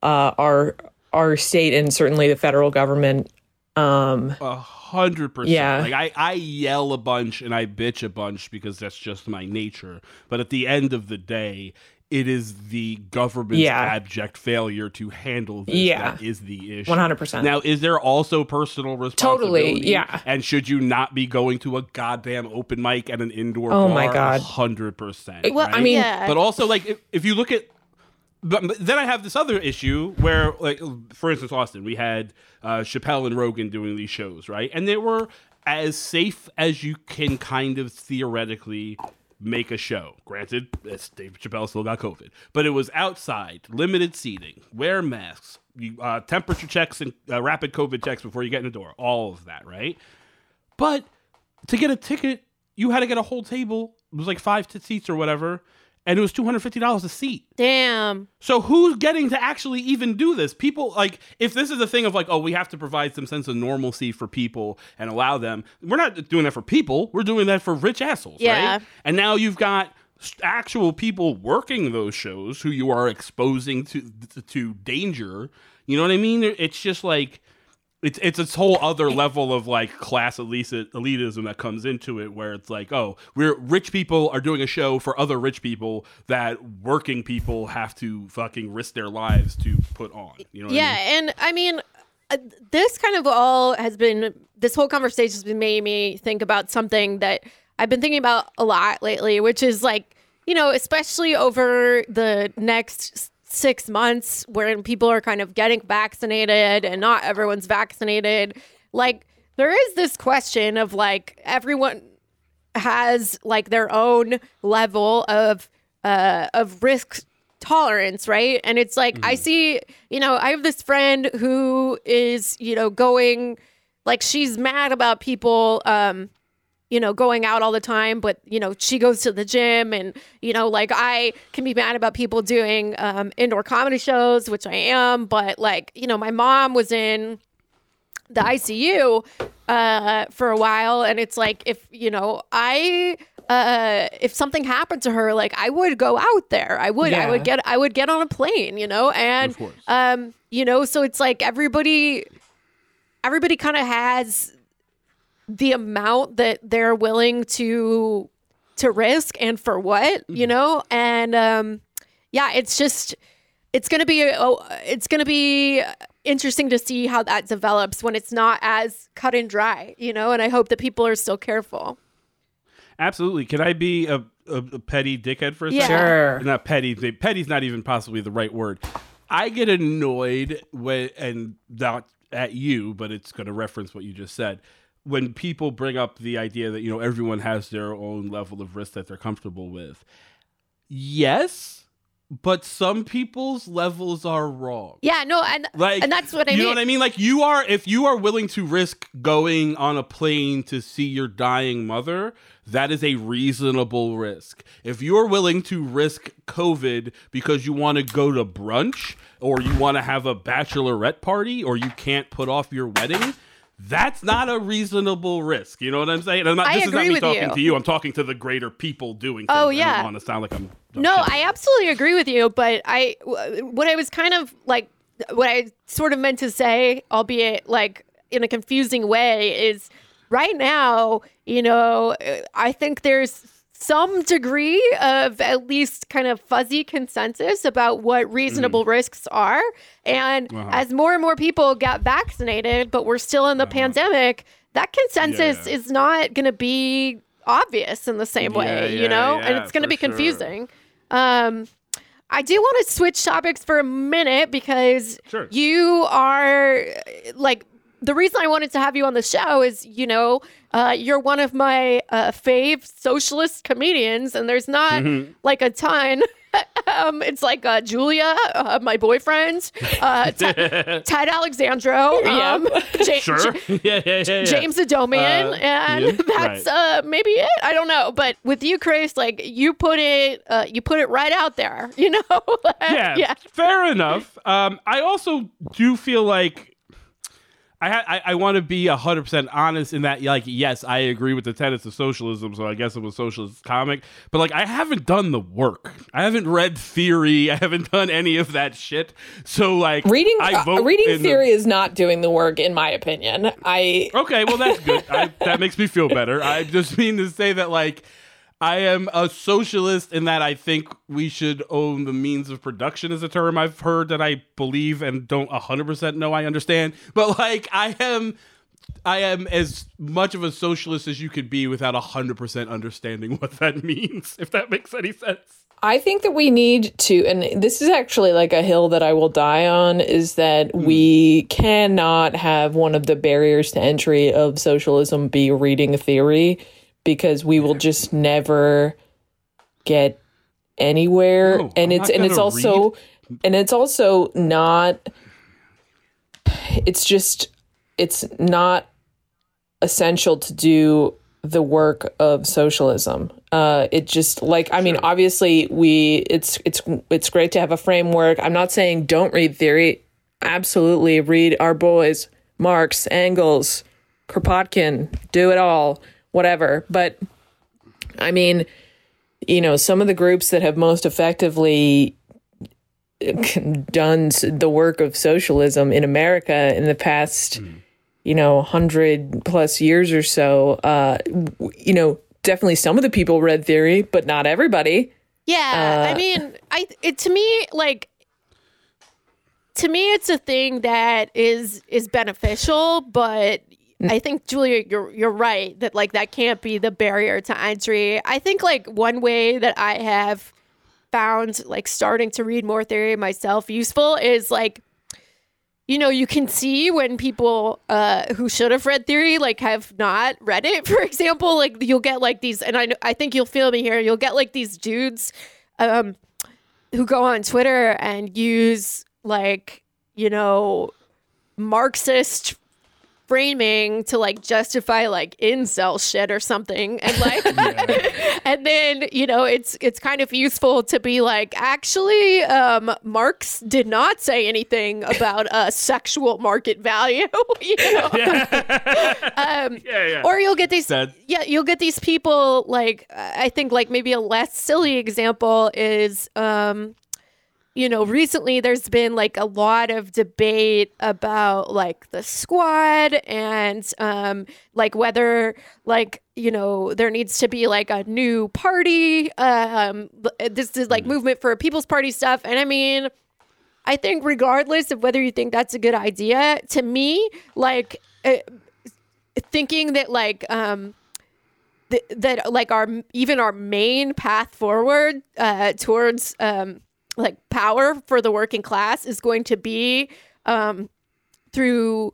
our our state and certainly the federal government um A hundred percent. Yeah. Like I, I yell a bunch and I bitch a bunch because that's just my nature. But at the end of the day, it is the government's Yeah. abject failure to handle this Yeah. that is the issue. 100%. Now, is there also personal responsibility? Totally, yeah. And should you not be going to a goddamn open mic at an indoor Oh bar? my God. hundred percent. Well, I mean- yeah. but also like if, if you look at but but then I have this other issue where, like, for instance, Austin, we had uh, Chappelle and Rogan doing these shows, right? And they were as safe as you can kind of theoretically make a show. Granted, Dave Chappelle still got COVID, but it was outside, limited seating, wear masks, you, uh, temperature checks, and uh, rapid COVID checks before you get in the door, all of that, right? But to get a ticket, you had to get a whole table. It was like five seats or whatever, and it was two hundred fifty dollars a seat. Damn. So who's getting to actually even do this? People like if this is a thing of like, oh, we have to provide some sense of normalcy for people and allow them. We're not doing that for people. We're doing that for rich assholes, Yeah. right? And now you've got actual people working those shows who you are exposing to to danger. You know what I mean? It's just like it's it's this whole other level of like class elitism that comes into it where it's like oh we're rich people are doing a show for other rich people that working people have to fucking risk their lives to put on you know Yeah, I mean? and I mean, uh, this kind of all has been this whole conversation has been making me think about something that I've been thinking about a lot lately, which is like you know, especially over the next six months, when people are kind of getting vaccinated and not everyone's vaccinated, like there is this question of like everyone has like their own level of uh of risk tolerance right? And it's like i see you know i have this friend who is you know going like she's mad about people um you know going out all the time but you know she goes to the gym and you know like i can be mad about people doing um indoor comedy shows which i am but like you know my mom was in the ICU uh, for a while, and it's like if you know I uh, if something happened to her, like I would go out there. I would. I would get. I would get on a plane. You know, and um, you know, so it's like everybody, everybody kind of has the amount that they're willing to to risk and for what you know? And um yeah it's just it's gonna be oh, it's gonna be interesting to see how that develops when it's not as cut and dry you know? And i hope that people are still careful. Absolutely. Can i be a, a, a petty dickhead for a Yeah. second? Sure. not petty petty's not even possibly the right word. I get annoyed when and not at you but it's going to reference what you just said when people bring up the idea that you know everyone has their own level of risk that they're comfortable with yes but some people's levels are wrong yeah no and like and that's what i you mean You know what I mean? Like you are if you are willing to risk going on a plane to see your dying mother, that is a reasonable risk. If you're willing to risk COVID because you want to go to brunch or you want to have a bachelorette party or you can't put off your wedding, that's not a reasonable risk. You know what I'm saying? I'm not, I this is not agree me talking you. to you. I'm talking to the greater people doing things. Oh, I yeah. don't want to sound like I'm No, I absolutely agree with you. But I, what I was kind of like, what I sort of meant to say, albeit like in a confusing way, is right now, you know, I think there's some degree of at least kind of fuzzy consensus about what reasonable risks are. And Uh-huh. as more and more people get vaccinated, but we're still in the pandemic, that consensus Yeah. is not going to be obvious in the same way, Yeah, you know? and it's going to be sure. confusing. Um, I do want to switch topics for a minute because Sure. you are like the reason I wanted to have you on the show is, you know, uh, you're one of my uh, fave socialist comedians, and there's not Mm-hmm. like a ton. um, it's like uh, Julia, uh, my boyfriend, uh, Ted, Ted Alexandro, um, Ja- Sure. Yeah, yeah, yeah, yeah. James Adomian, Uh, and yeah, that's right. uh, maybe it. I don't know, but with you, Chris, like you put it, uh, you put it right out there. You know? yeah, yeah. fair enough. Um, I also do feel like I I, I want to be hundred percent honest in that, like, yes, I agree with the tenets of socialism, so I guess I'm a socialist comic. But like, I haven't done the work. I haven't read theory. I haven't done any of that shit. So like, Reading I uh, reading in the- theory is not doing the work, in my opinion. I Okay, well that's good. I, that makes me feel better. I just mean to say that like I am a socialist in that I think we should own the means of production is a term I've heard that I believe and don't 100% know I understand. But like I am I am as much of a socialist as you could be without 100% understanding what that means, if that makes any sense. I think that we need to, and this is actually like a hill that I will die on, is that hmm. we cannot have one of the barriers to entry of socialism be reading theory because we will just never get anywhere. No, and I'm it's and it's also and it's also not it's just it's not essential to do the work of socialism. Uh, it just like I mean, obviously we it's it's it's great to have a framework. I'm not saying don't read theory. Absolutely read our boys Marx, Engels, Kropotkin, do it all, whatever. But I mean, you know, some of the groups that have most effectively done the work of socialism in America in the past, you know, hundred plus years or so, uh, you know, definitely some of the people read theory, but not everybody. Yeah, Uh, I mean, I it to me like to me it's a thing that is is beneficial, but I think Julia, you're you're right that like that can't be the barrier to entry. I think like one way that I have found like starting to read more theory myself useful is like you know you can see when people uh who should have read theory like have not read it for example like you'll get like these and i i think you'll feel me here you'll get like these dudes um who go on twitter and use like you know marxist framing to like justify like incel shit or something. And like and then you know it's it's kind of useful to be like actually um marx did not say anything about uh sexual market value you know? Um Yeah, yeah. or you'll get these That- yeah you'll get these people like i think like maybe a less silly example is um you know recently there's been like a lot of debate about like the squad and um like whether like you know there needs to be like a new party um this is like movement for a people's party stuff. And i mean I think regardless of whether you think that's a good idea, to me, like uh, thinking that like um th- that like our even our main path forward uh towards um like power for the working class is going to be um through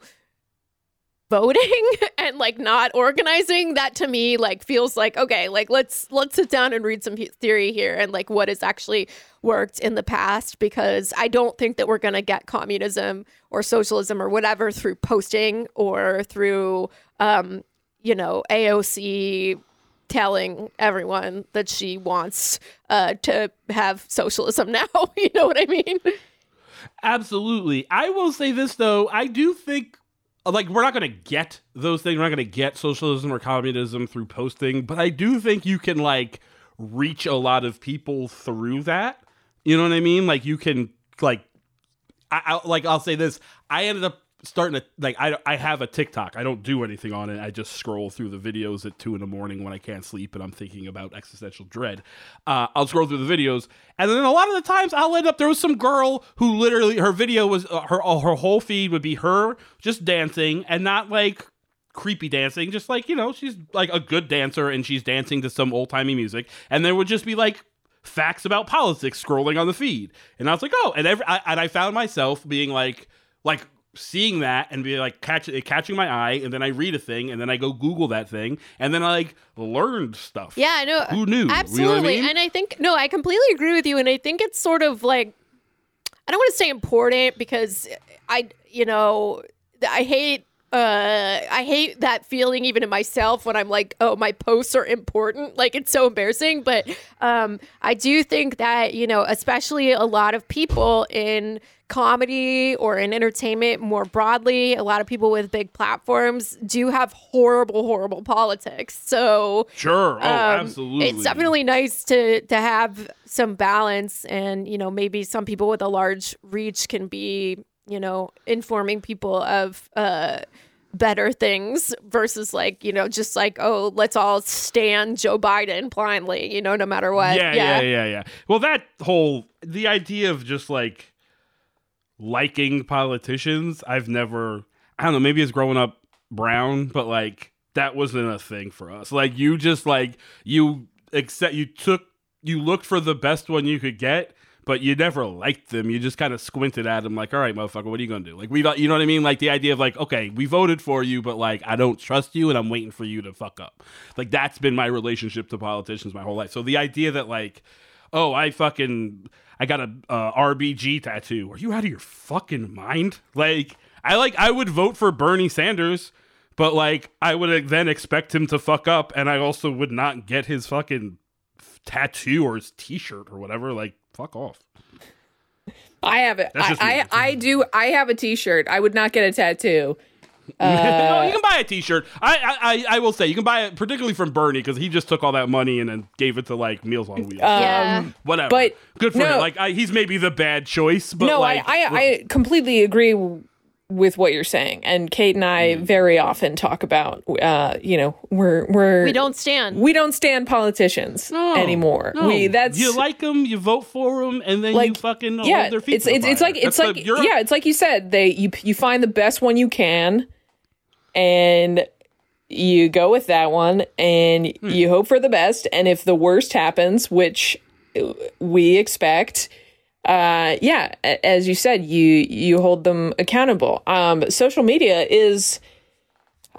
voting and like not organizing. That to me like feels like okay like let's let's sit down and read some theory here and like what has actually worked in the past because i don't think that we're going to get communism or socialism or whatever through posting or through um you know aoc telling everyone that she wants uh to have socialism now you know what i mean Absolutely. I will say this though, I do think like we're not going to get those things. We're not going to get socialism or communism through posting, but I do think you can like reach a lot of people through that. You know what I mean? Like you can like I, I like I'll say this. I ended up starting to like I I have a TikTok. I don't do anything on it. I just scroll through the videos at two in the morning when I can't sleep and I'm thinking about existential dread. Uh, I'll scroll through the videos, and then a lot of the times I'll end up there was some girl who literally her video was uh, her uh, her whole feed would be her just dancing and not like creepy dancing, just like you know she's like a good dancer and she's dancing to some old timey music, and there would just be like facts about politics scrolling on the feed, and I was like, oh, and every I, and I found myself being like like seeing that and be like catch catching my eye and then I read a thing and then I go Google that thing and then I like learned stuff. Yeah, I know. Who knew? You know I Absolutely. mean? And I think no, I completely agree with you and I think it's sort of like I don't want to say important because I you know, I hate uh I hate that feeling even in myself when I'm like, oh, my posts are important. Like it's so embarrassing, but um I do think that, you know, especially a lot of people in comedy or in entertainment more broadly, a lot of people with big platforms do have horrible horrible politics. So Sure. Oh, um, absolutely. It's definitely nice to to have some balance, and you know, maybe some people with a large reach can be, you know, informing people of uh, better things versus like, you know, just like, oh, let's all stand Joe Biden blindly, you know, no matter what. yeah, yeah, yeah, yeah. Well, that whole the idea of just like liking politicians, I've never. I don't know. Maybe it's growing up brown, but like that wasn't a thing for us. Like you just like you accept you took you looked for the best one you could get. But you never liked them. You just kind of squinted at them, like, "All right, motherfucker, what are you gonna do?" Like, we, you know what I mean? Like the idea of like, okay, we voted for you, but like, I don't trust you, and I'm waiting for you to fuck up. Like that's been my relationship to politicians my whole life. So the idea that like, oh, I fucking I got a uh, RBG tattoo. Are you out of your fucking mind? Like, I like I would vote for Bernie Sanders, but like I would then expect him to fuck up, and I also would not get his fucking tattoo or his T-shirt or whatever. Like, fuck off. I have it. That's I, just me. I, I do. I have a T-shirt. I would not get a tattoo. no, you uh, can buy a T-shirt. I, I I I will say you can buy it particularly from Bernie because he just took all that money and then gave it to like Meals on Wheels. Um, yeah. Whatever. but good for no. him. Like I, he's maybe the bad choice, but no, like I, I, I completely agree w- with what you're saying. And Kate and I Mm-hmm. very often talk about, uh, you know, we're we're We don't stand. we don't stand politicians No, anymore. no. We that's you like them, you vote for them, and then you Like, fucking yeah. hold their feet. It's it's, it's like it's That's the- like you're- yeah. It's like you said. They you you find the best one you can, and you go with that one, and Hmm. you hope for the best. And if the worst happens, which we expect, uh yeah as you said you you hold them accountable. Um social media is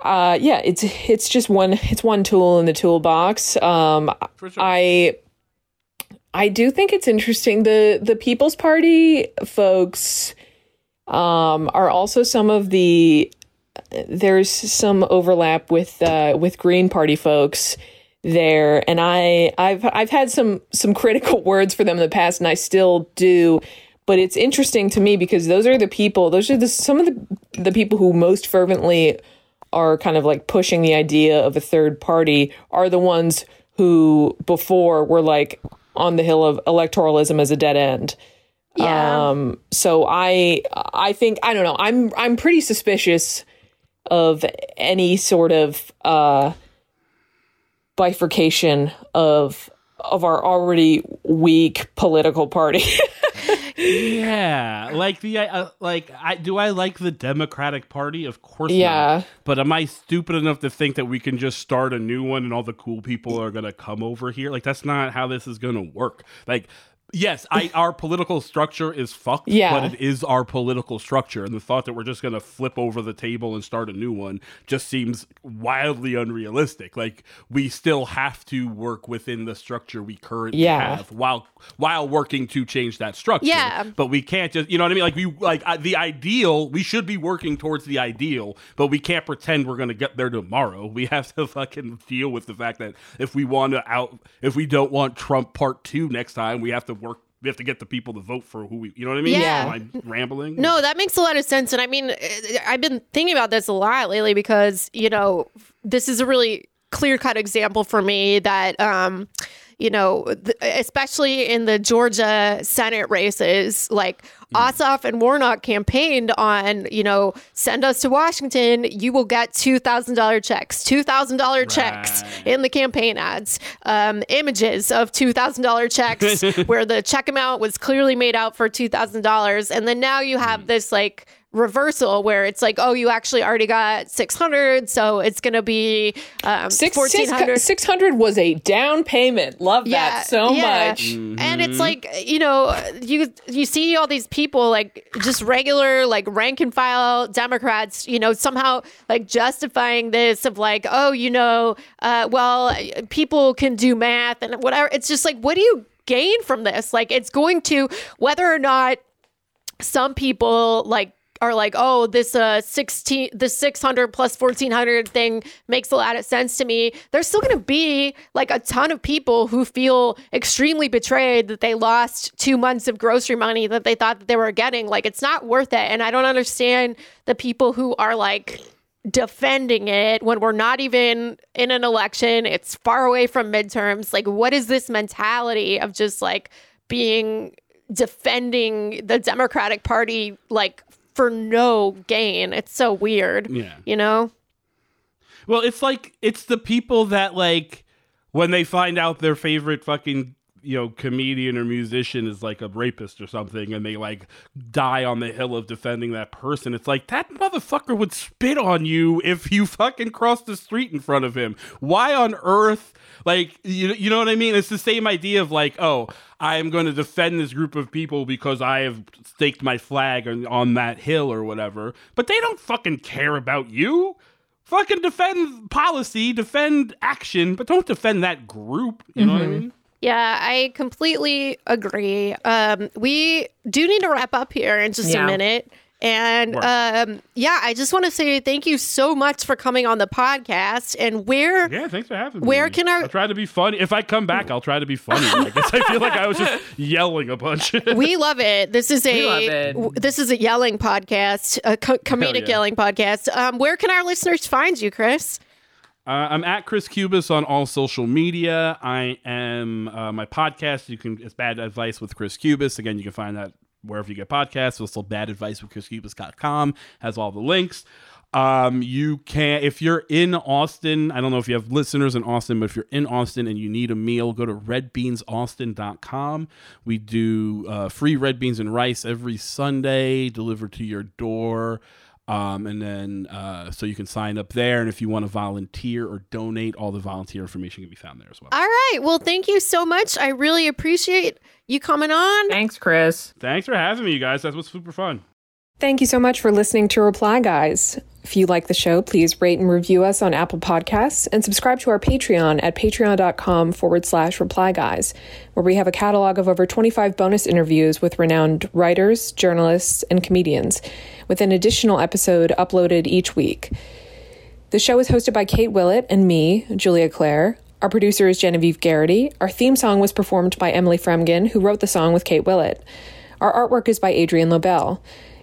uh yeah it's it's just one it's one tool in the toolbox. Um sure. i i do think it's interesting. The the people's party folks um are also some of the there's some overlap with uh with green party folks there and i i've i've had some some critical words for them in the past and i still do but it's interesting to me because those are the people those are the some of the the people who most fervently are kind of like pushing the idea of a third party are the ones who before were like on the hill of electoralism as a dead end yeah. um so i i think i don't know i'm i'm pretty suspicious of any sort of uh bifurcation of of our already weak political party yeah, like the uh, like I do I like the Democratic Party? Of course, not. Yeah. But am I stupid enough to think that we can just start a new one and all the cool people are gonna come over here? Like that's not how this is gonna work. Like. Yes, I our political structure is fucked, Yeah. but it is our political structure, and the thought that we're just gonna flip over the table and start a new one just seems wildly unrealistic. Like we still have to work within the structure we currently Yeah. have, while while working to change that structure. Yeah. but we can't just you know what I mean. Like we like uh, the ideal. We should be working towards the ideal, but we can't pretend we're gonna get there tomorrow. We have to fucking deal with the fact that if we want to out, if we don't want Trump part two next time, we have to work. We have to get the people to vote for who we. You know what I mean? Yeah. Am I rambling? No, that makes a lot of sense. And I mean, eh, I've been thinking about this a lot lately because, you know, this is a really clear cut example for me that, um, you know, th- especially in the Georgia Senate races, like Ossoff and Warnock campaigned on, you know, send us to Washington, you will get $2,000 checks, $2,000 checks in the campaign ads, um, images of $2,000 checks where the check amount was clearly made out for $2,000. And then now you have this like reversal where it's like, oh, you actually already got 600. So it's going to be um, Six, 1400 600 was a down payment. Love that so yeah. much. And it's like, you know, you you see all these people like just regular like rank and file Democrats, you know, somehow like justifying this of like, oh, you know, uh, well, people can do math and whatever. It's just like, what do you gain from this? Like, it's going to whether or not some people like are like, oh, this uh sixteen, the six hundred plus fourteen hundred thing makes a lot of sense to me. There's still going to be like a ton of people who feel extremely betrayed that they lost two months of grocery money that they thought that they were getting. Like, it's not worth it. And I don't understand the people who are like defending it when we're not even in an election. It's far away from midterms. Like, what is this mentality of just like being defending the Democratic Party like for no gain? It's so weird. Yeah. You know? Well, it's like it's the people that like when they find out their favorite fucking you know comedian or musician is like a rapist or something and they like die on the hill of defending that person it's like that motherfucker would spit on you if you fucking crossed the street in front of him why on earth like you, you know what i mean it's the same idea of like oh i am going to defend this group of people because i have staked my flag on, on that hill or whatever but they don't fucking care about you fucking defend policy, defend action, but don't defend that group. You know what I mean? Yeah, I completely agree. Um, we do need to wrap up here in just Yeah. a minute. And um, yeah, I just want to say thank you so much for coming on the podcast. And where Yeah, thanks for having me. Where can our- I'll try to be funny. If I come back, I'll try to be funny. I guess I feel like I was just yelling a bunch. we love it. This is a love it. w- this is a yelling podcast, a co- comedic yeah. yelling podcast. Um, where can our listeners find you, Chris? Uh, I'm at Chris Cubas on all social media. I am uh, my podcast. You can it's Bad Advice with Chris Cubas. Again, you can find that wherever you get podcasts. Also, Bad Advice with ChrisCubas.com has all the links. Um, you can if you're in Austin. I don't know if you have listeners in Austin, but if you're in Austin and you need a meal, go to redbeansaustin.com. We do uh, free red beans and rice every Sunday, delivered to your door. Um, and then uh, so you can sign up there. And if you want to volunteer or donate, all the volunteer information can be found there as well. All right. Well, thank you so much. I really appreciate you coming on. Thanks, Chris. Thanks for having me, you guys. That was super fun. Thank you so much for listening to Reply Guys. If you like the show, please rate and review us on Apple Podcasts and subscribe to our Patreon at patreon.com forward slash reply guys, where we have a catalog of over 25 bonus interviews with renowned writers, journalists, and comedians, with an additional episode uploaded each week. The show is hosted by Kate Willett and me, Julia Claire. Our producer is Genevieve Garrity. Our theme song was performed by Emily Fremgen, who wrote the song with Kate Willett. Our artwork is by Adrian Lobel.